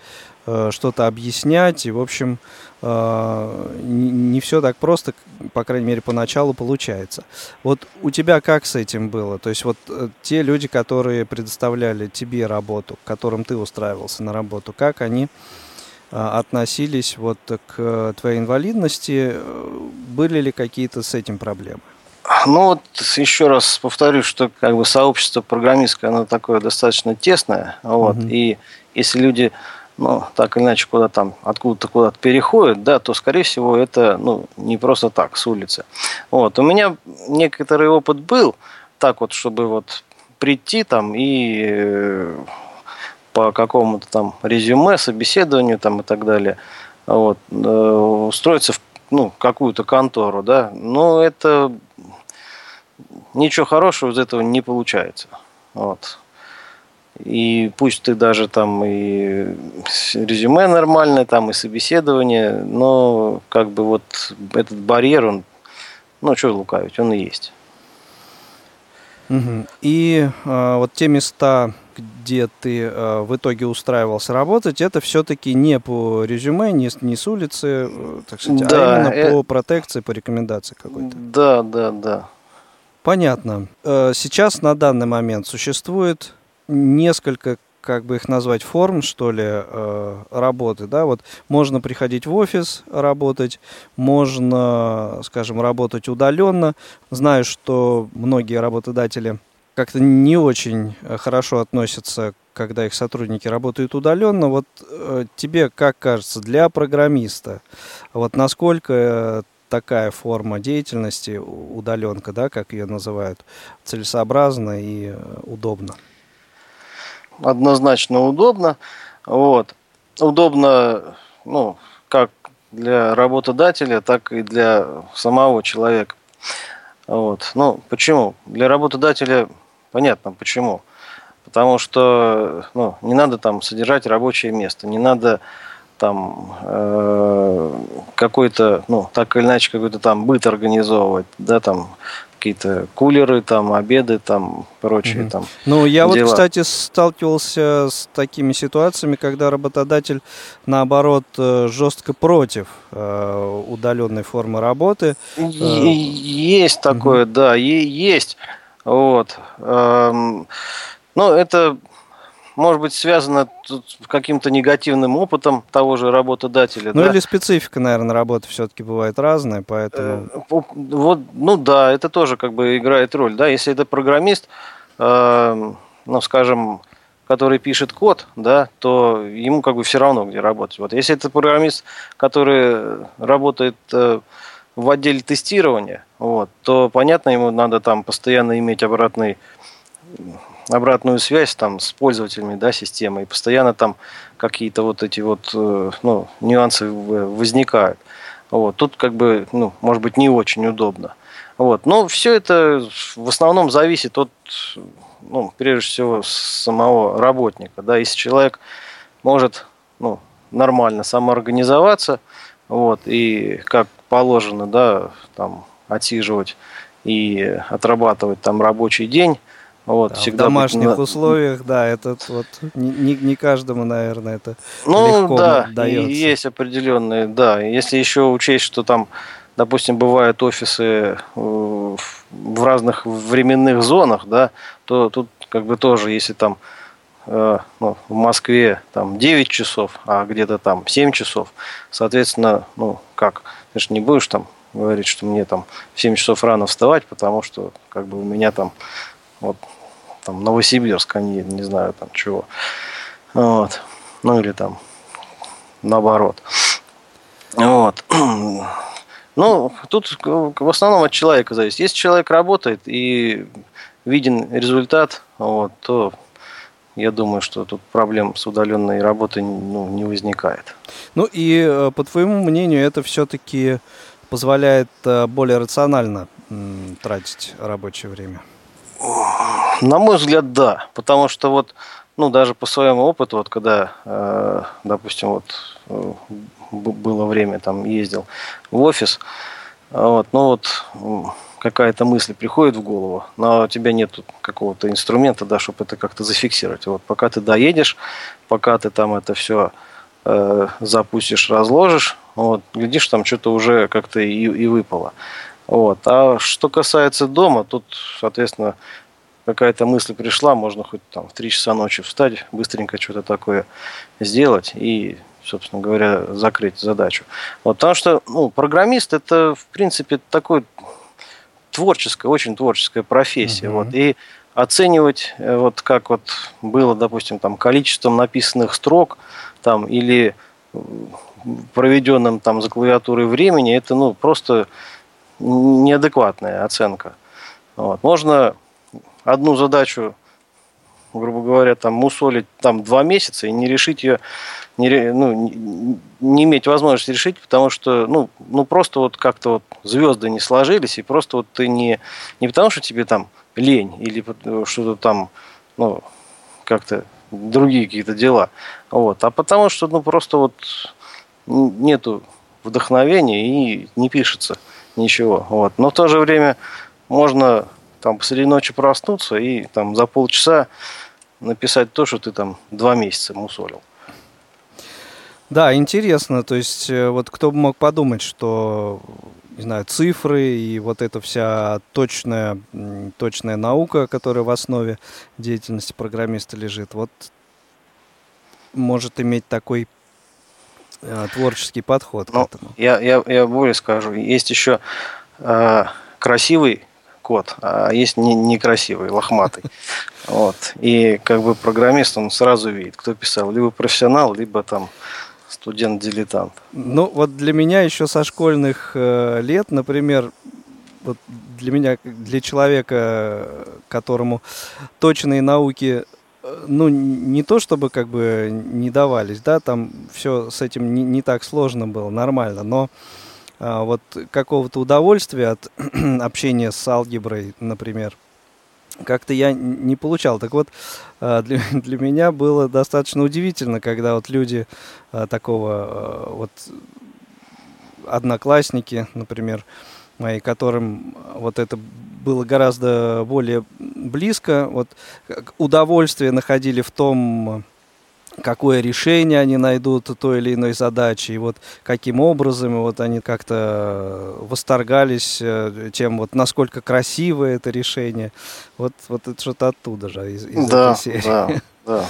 что-то объяснять. И, в общем, не все так просто, по крайней мере, поначалу получается. Вот у тебя как с этим было? То есть вот те люди, которые предоставляли тебе работу, к которым ты устраивался на работу, как они а, относились вот к твоей инвалидности, были ли какие-то с этим проблемы? Ну вот еще раз повторю, что как бы сообщество программистское, оно такое достаточно тесное, вот, угу. и если люди, ну, так или иначе, куда там, откуда-то куда-то переходят, да, то, скорее всего, это, ну, не просто так, с улицы. Вот, у меня некоторый опыт был, так вот, чтобы вот прийти там и э, по какому-то там резюме, собеседованию там и так далее, вот, э, устроиться в ну, какую-то контору, да, но это ничего хорошего из этого не получается. Вот. И пусть ты даже там и резюме нормальное, там и собеседование, но как бы вот этот барьер, он, ну что лукавить, он и есть. Угу. И э, вот те места, где ты э, в итоге устраивался работать, это все-таки не по резюме, не, не с улицы, э, так сказать, а да, а именно э... по протекции, по рекомендации какой-то. Да, да, да. Понятно. Э, сейчас на данный момент существует несколько как бы их назвать, форм, что ли, э, работы, да, вот можно приходить в офис работать, можно, скажем, работать удаленно. Знаю, что многие работодатели как-то не очень хорошо относятся, когда их сотрудники работают удаленно. Вот э, тебе как кажется, для программиста, вот насколько такая форма деятельности, удаленка, да, как ее называют, целесообразна и э, удобна? Однозначно удобно. Вот. Удобно, ну, как для работодателя, так и для самого человека. Вот. Ну, почему? Для работодателя понятно, почему. Потому что ну, не надо там содержать рабочее место, не надо там э, какой-то, ну, так или иначе, какой-то там быт организовывать, да, там какие-то кулеры, там, обеды, там, прочие угу. там. Ну, я дела. вот, кстати, сталкивался с такими ситуациями, когда работодатель, наоборот, э, жестко против э, удаленной формы работы. Есть такое, угу. да, есть. Вот. Эм, ну, это может быть связано с каким-то негативным опытом того же работодателя. Ну да? или специфика, наверное, работы все-таки бывает разная, поэтому... Э, вот, ну да, это тоже как бы играет роль. Да? Если это программист, э, ну скажем, который пишет код, да, то ему как бы все равно, где работать. Вот если это программист, который работает э, в отделе тестирования, вот, то понятно, ему надо там постоянно иметь обратный обратную связь там с пользователями да, системы, и постоянно там какие-то вот эти вот э, ну, нюансы возникают. Вот. Тут как бы, ну, может быть, не очень удобно. Вот. Но все это в основном зависит от, ну, прежде всего, самого работника. Да? Если человек может ну, нормально самоорганизоваться, вот, и как положено, да, там, отсиживать и отрабатывать там рабочий день, вот, да, всегда в домашних быть... условиях, да, это вот не, не каждому, наверное, это ну, легко да, дается. есть определенные, да. Если еще учесть, что там, допустим, бывают офисы э, в разных временных зонах, да, то тут как бы тоже, если там э, ну, в Москве там 9 часов, а где-то там 7 часов, соответственно, ну как, ты же не будешь там говорить, что мне там в 7 часов рано вставать, потому что как бы у меня там вот там Новосибирск, они не знаю там чего. Вот. Ну или там наоборот. Вот. (clears throat) Ну, тут в основном от человека зависит. Если человек работает и виден результат, вот, то я думаю, что тут проблем с удаленной работой ну, не возникает. Ну и э, по твоему мнению, это все-таки позволяет э, более рационально тратить рабочее время? На мой взгляд, да. Потому что вот, ну, даже по своему опыту, вот когда, э, допустим, вот э, было время, там, ездил в офис, вот, ну вот какая-то мысль приходит в голову, но у тебя нет какого-то инструмента, да, чтобы это как-то зафиксировать. Вот пока ты доедешь, пока ты там это все э, запустишь, разложишь, вот, глядишь, там что-то уже как-то и, и выпало. Вот. А что касается дома, тут, соответственно, какая-то мысль пришла, можно хоть там в 3 часа ночи встать, быстренько что-то такое сделать и, собственно говоря, закрыть задачу. Вот, потому что ну, программист это, в принципе, такой творческая, очень творческая профессия. Uh-huh. Вот, и оценивать, э, вот как вот было, допустим, там количеством написанных строк там, или проведенным там за клавиатурой времени, это ну, просто неадекватная оценка. Вот. Можно одну задачу грубо говоря, там мусолить там два месяца и не решить ее, не, ну, не, иметь возможности решить, потому что, ну, ну просто вот как-то вот звезды не сложились, и просто вот ты не, не потому что тебе там лень или что-то там, ну, как-то другие какие-то дела, вот, а потому что, ну, просто вот нету вдохновения и не пишется ничего, вот. Но в то же время можно там посреди ночи проснуться и там за полчаса написать то, что ты там два месяца мусолил. Да, интересно. То есть, э, вот кто бы мог подумать, что, не знаю, цифры и вот эта вся точная, точная наука, которая в основе деятельности программиста лежит, вот может иметь такой э, творческий подход ну, к этому. Я, я, я более скажу. Есть еще э, красивый код, а есть не, некрасивый, лохматый. (laughs) Вот. И как бы программист, он сразу видит, кто писал, либо профессионал, либо там студент-дилетант. Ну, вот для меня еще со школьных э, лет, например, вот для меня, для человека, которому точные науки, э, ну, не то чтобы как бы не давались, да, там все с этим не, не так сложно было, нормально, но вот какого-то удовольствия от (clears throat) общения с алгеброй, например, как-то я не получал. Так вот, а, для, (laughs) для меня было достаточно удивительно, когда вот люди а, такого вот одноклассники, например, мои, которым вот это было гораздо более близко, вот удовольствие находили в том, какое решение они найдут той или иной задачи, и вот каким образом вот они как-то восторгались э, тем, вот насколько красивое это решение. Вот, вот это что-то оттуда же, из, из да, этой серии. Да,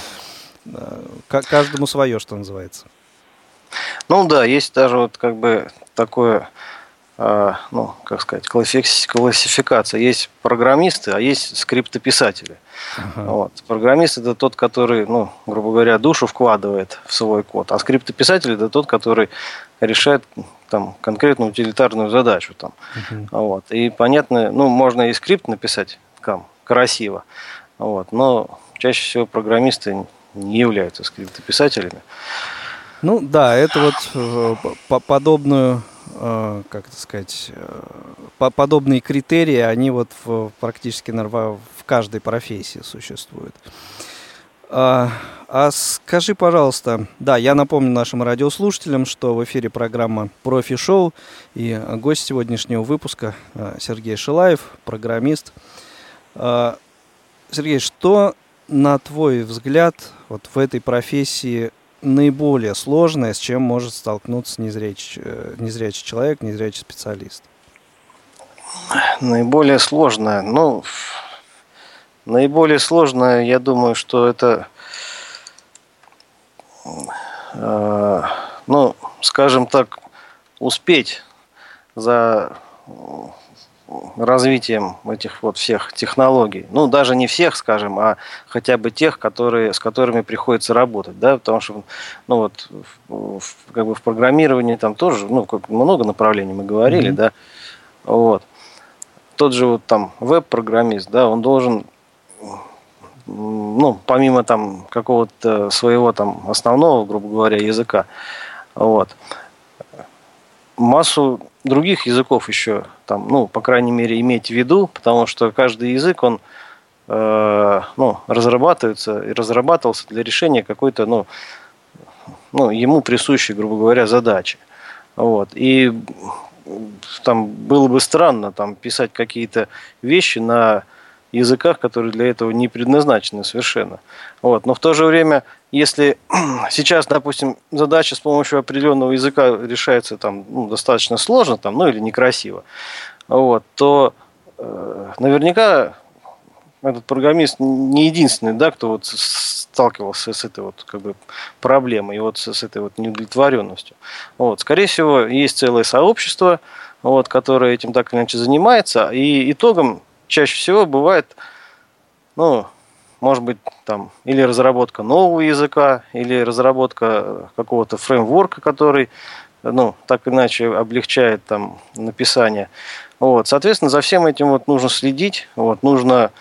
да. (laughs) Каждому свое, что называется. Ну да, есть даже вот как бы такое а, ну, как сказать, классификация. Есть программисты, а есть скриптописатели. Ага. Вот. Программист это тот, который, ну, грубо говоря, душу вкладывает в свой код, а скриптописатель это тот, который решает там конкретную утилитарную задачу там. Угу. Вот. И понятно, ну, можно и скрипт написать там красиво, вот, но чаще всего программисты не являются скриптописателями. Ну да, это вот э, подобную Э, как это сказать, э, подобные критерии, они вот в, практически в каждой профессии существуют. А, а скажи, пожалуйста, да, я напомню нашим радиослушателям, что в эфире программа «Профи-шоу» и гость сегодняшнего выпуска э, Сергей Шилаев, программист. Сергей, что, на твой взгляд, вот в этой профессии наиболее сложное, с чем может столкнуться незрячий, э, незрячий человек, незрячий специалист? Наиболее сложное, ну, наиболее сложное, я думаю, что это, э, ну, скажем так, успеть за развитием этих вот всех технологий. Ну, даже не всех, скажем, а хотя бы тех, которые, с которыми приходится работать, да, потому что, ну, вот, в, в, как бы в программировании там тоже, ну, как много направлений мы говорили, mm-hmm. да, вот. Тот же вот там веб-программист, да, он должен ну, помимо там какого-то своего там основного, грубо говоря, языка, вот, массу других языков еще там, ну, по крайней мере, иметь в виду, потому что каждый язык, он э, ну, разрабатывается и разрабатывался для решения какой-то, ну, ну, ему присущей, грубо говоря, задачи. Вот. И там было бы странно там писать какие-то вещи на языках, которые для этого не предназначены совершенно. Вот. Но в то же время, если (clears throat) сейчас, допустим, задача с помощью определенного языка решается там, ну, достаточно сложно, там, ну или некрасиво, вот, то э, наверняка этот программист не единственный, да, кто вот сталкивался с этой вот как бы проблемой и вот с, с этой вот неудовлетворенностью. Вот, скорее всего, есть целое сообщество, вот, которое этим так или иначе занимается, и итогом чаще всего бывает, ну, может быть, там, или разработка нового языка, или разработка какого-то фреймворка, который, ну, так иначе облегчает там написание. Вот, соответственно, за всем этим вот нужно следить, вот, нужно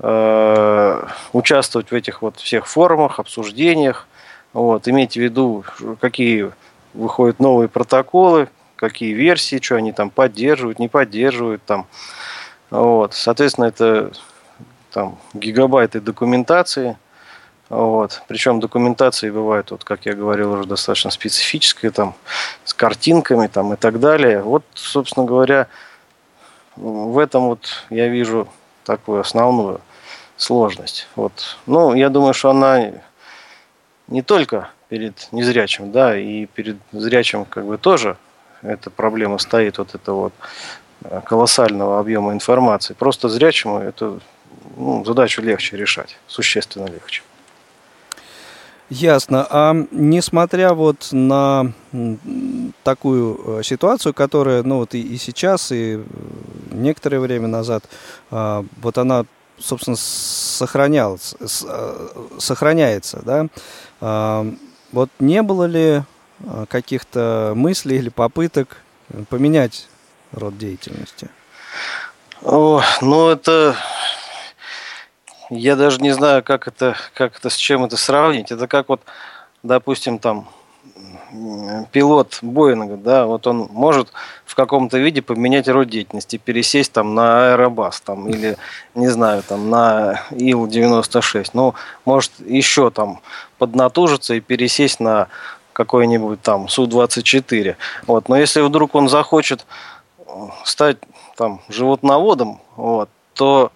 э, участвовать в этих вот всех форумах, обсуждениях, вот, иметь в виду, какие выходят новые протоколы, какие версии, что они там поддерживают, не поддерживают там. Вот. Соответственно, это там гигабайты документации. Вот. Причем документации бывают, вот, как я говорил, уже достаточно специфические, там, с картинками там, и так далее. Вот, собственно говоря, в этом вот я вижу такую основную сложность. Вот. Ну, я думаю, что она не только перед незрячим, да, и перед зрячим как бы тоже эта проблема стоит, вот это вот колоссального объема информации. Просто зрячему эту ну, задачу легче решать, существенно легче. Ясно. А несмотря вот на такую э, ситуацию, которая, ну вот и, и сейчас, и некоторое время назад, а, вот она, собственно, сохранялась, э, сохраняется, да, а, вот не было ли каких-то мыслей или попыток поменять род деятельности? О, ну это я даже не знаю, как это, как это, с чем это сравнить. Это как вот, допустим, там пилот Боинга, да, вот он может в каком-то виде поменять род деятельности, пересесть там на аэробас, там, или, не знаю, там, на Ил-96, ну, может еще там поднатужиться и пересесть на какой-нибудь там Су-24, вот, но если вдруг он захочет стать там животноводом, вот, то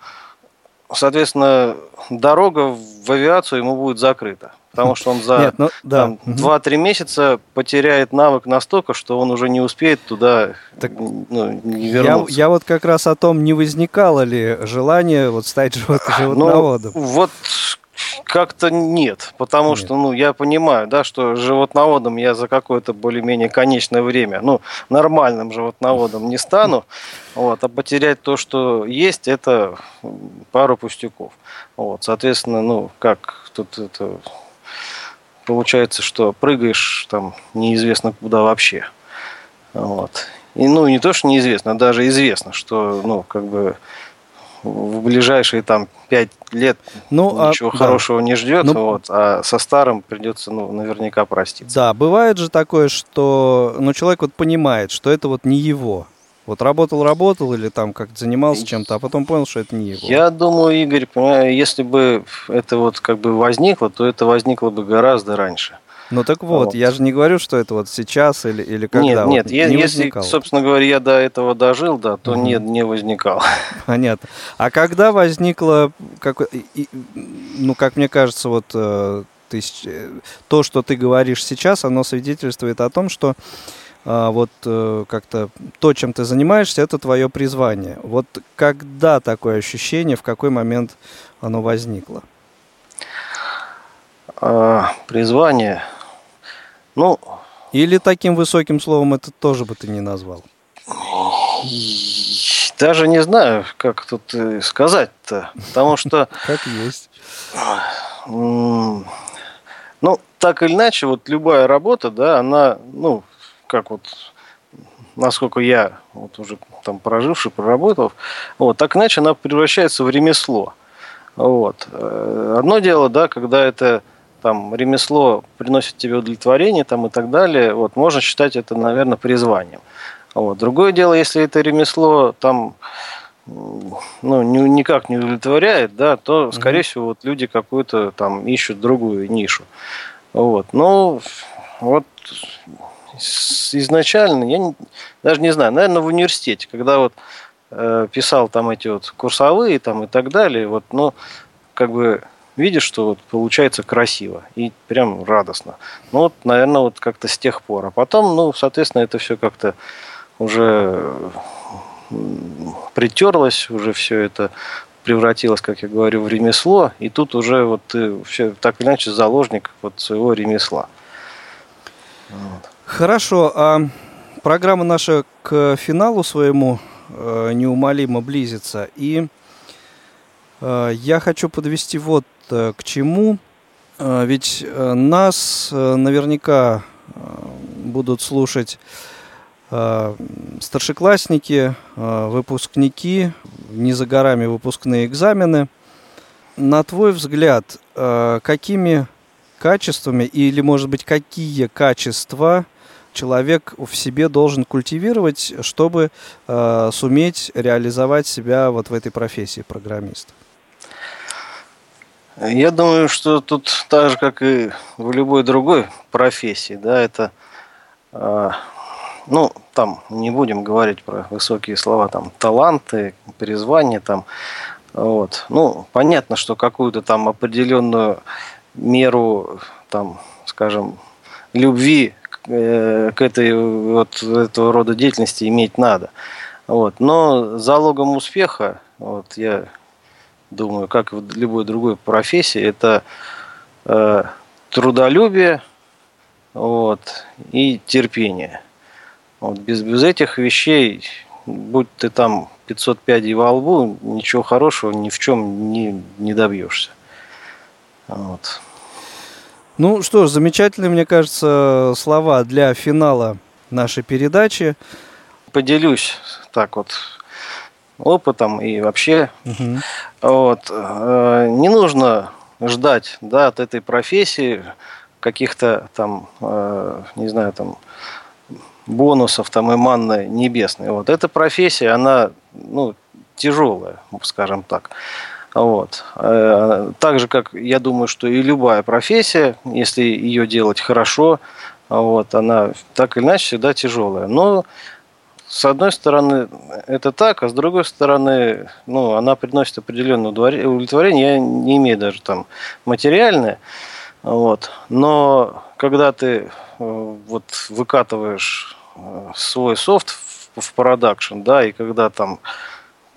соответственно, дорога в авиацию ему будет закрыта. Потому что он за Нет, ну, да. 2-3 месяца потеряет навык настолько, что он уже не успеет туда так, ну, не вернуться. Я, я вот как раз о том, не возникало ли желание вот стать живот, животноводом. Ну, вот как-то нет, потому нет. что, ну, я понимаю, да, что животноводом я за какое-то более-менее конечное время, ну, нормальным животноводом не стану, вот, а потерять то, что есть, это пару пустяков. Вот, соответственно, ну, как тут это получается, что прыгаешь там неизвестно куда вообще. Вот. И, ну, не то, что неизвестно, а даже известно, что, ну, как бы в ближайшие там пять лет ну, а ничего а, хорошего да. не ждет, ну, вот, а со старым придется ну, наверняка проститься. Да, бывает же такое, что ну, человек вот понимает, что это вот не его. Вот работал, работал или там как занимался чем-то, а потом понял, что это не его. Я думаю, Игорь, если бы это вот как бы возникло, то это возникло бы гораздо раньше. Ну так вот, вот, я же не говорю, что это вот сейчас или, или когда. Нет, нет, вот, не если, возникало. собственно говоря, я до этого дожил, да, то угу. нет, не возникал. (laughs) Понятно. А когда возникло, как, ну, как мне кажется, вот э, ты, то, что ты говоришь сейчас, оно свидетельствует о том, что а, вот э, как-то то, чем ты занимаешься, это твое призвание. Вот когда такое ощущение, в какой момент оно возникло? А, призвание. Ну, Или таким высоким словом это тоже бы ты не назвал? Даже не знаю, как тут сказать-то. Потому что... (laughs) Как есть. Ну, так или иначе, вот любая работа, да, она, ну, как вот, насколько я вот уже там проживший, проработал, вот, так иначе она превращается в ремесло. Вот. Э, одно дело, да, когда это там ремесло приносит тебе удовлетворение там, и так далее, вот, можно считать это, наверное, призванием. Вот. Другое дело, если это ремесло там ну, ни, никак не удовлетворяет, да, то, скорее mm-hmm. всего, вот люди какую-то там ищут другую нишу. Вот. Ну, вот изначально, я не, даже не знаю, наверное, в университете, когда вот э, писал там эти вот курсовые там и так далее, вот, ну, как бы видишь, что вот получается красиво и прям радостно. Ну вот, наверное, вот как-то с тех пор. А потом, ну, соответственно, это все как-то уже притерлось, уже все это превратилось, как я говорю, в ремесло, и тут уже вот ты все так или иначе заложник вот своего ремесла. Хорошо, а программа наша к финалу своему э, неумолимо близится, и э, я хочу подвести вот Э, к чему. Э, ведь э, нас наверняка будут слушать старшеклассники, выпускники, не за горами выпускные экзамены. на твой взгляд, э, какими качествами или, может быть, какие качества человек в себе должен культивировать, чтобы э, суметь реализовать себя вот в этой профессии программиста? Я думаю, что тут так же, как и в любой другой профессии, да, это, э, ну, там не будем говорить про высокие слова, там, таланты, призвания, там, вот. Ну, понятно, что какую-то там определенную меру, там, скажем, любви э, к этой вот этого рода деятельности иметь надо. Вот. Но залогом успеха, вот я думаю, как и в любой другой профессии, это э, трудолюбие вот, и терпение. Вот, без, без этих вещей, будь ты там 500 пядей во лбу, ничего хорошего ни в чем не, не добьешься. Вот. Ну что ж, замечательные, мне кажется, слова для финала нашей передачи. Поделюсь так вот опытом и вообще. Угу. Вот. Э, не нужно ждать да, от этой профессии каких-то там, э, не знаю, там бонусов там и манны небесной. Вот эта профессия, она ну, тяжелая, скажем так. Вот. Э, так же, как я думаю, что и любая профессия, если ее делать хорошо, вот, она так или иначе всегда тяжелая. Но с одной стороны это так, а с другой стороны, ну, она приносит определенное удовлетворение. Я не имею даже там материальное. Вот. Но когда ты э, вот выкатываешь э, свой софт в продакшн, да, и когда там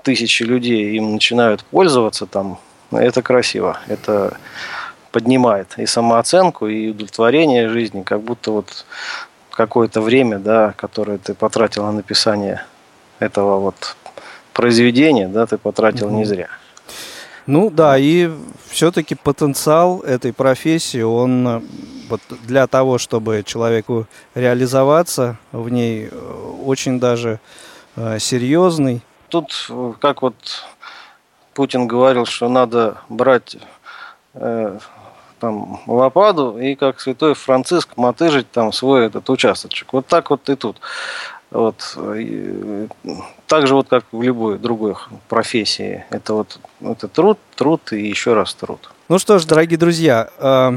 тысячи людей им начинают пользоваться, там, это красиво. Это поднимает и самооценку, и удовлетворение жизни, как будто вот какое-то время, да, которое ты потратил на написание этого вот произведения, да, ты потратил mm-hmm. не зря. Ну да, и все-таки потенциал этой профессии, он э, вот для того, чтобы человеку реализоваться в ней, э, очень даже э, серьезный. Тут, как вот Путин говорил, что надо брать э, там лопаду и как святой Франциск мотыжить там свой этот участочек. Вот так вот и тут. Вот. И, так же вот как в любой другой профессии. Это вот это труд, труд и еще раз труд. Ну что ж, дорогие друзья, э,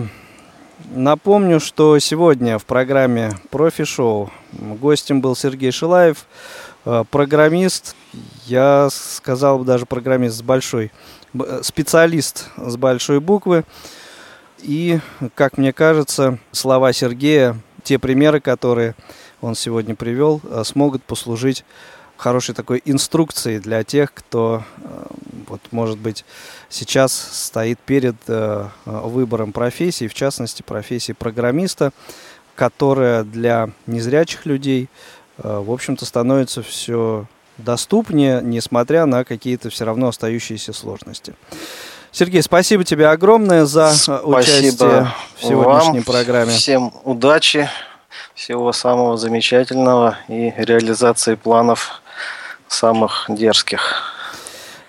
напомню, что сегодня в программе Профи-шоу гостем был Сергей Шилаев, э, программист, я сказал бы даже программист с большой, специалист с большой буквы. И, как мне кажется, слова Сергея, те примеры, которые он сегодня привел, э, смогут послужить хорошей такой инструкцией для тех, кто, э, вот, может быть, сейчас стоит перед э, выбором профессии, в частности, профессии программиста, которая для незрячих людей, в общем-то, становится все доступнее, несмотря на какие-то все равно остающиеся сложности. Сергей, спасибо тебе огромное за спасибо участие в сегодняшней вам. программе. Всем удачи, всего самого замечательного и реализации планов самых дерзких.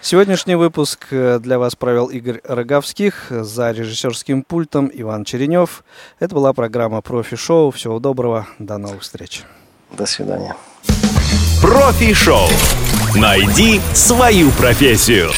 Сегодняшний выпуск э, для вас провел Игорь Роговских, за режиссерским пультом Иван Черенев. Это была программа «Профи-шоу». Всего доброго, до новых встреч. До свидания. «Профи-шоу». Найди свою профессию.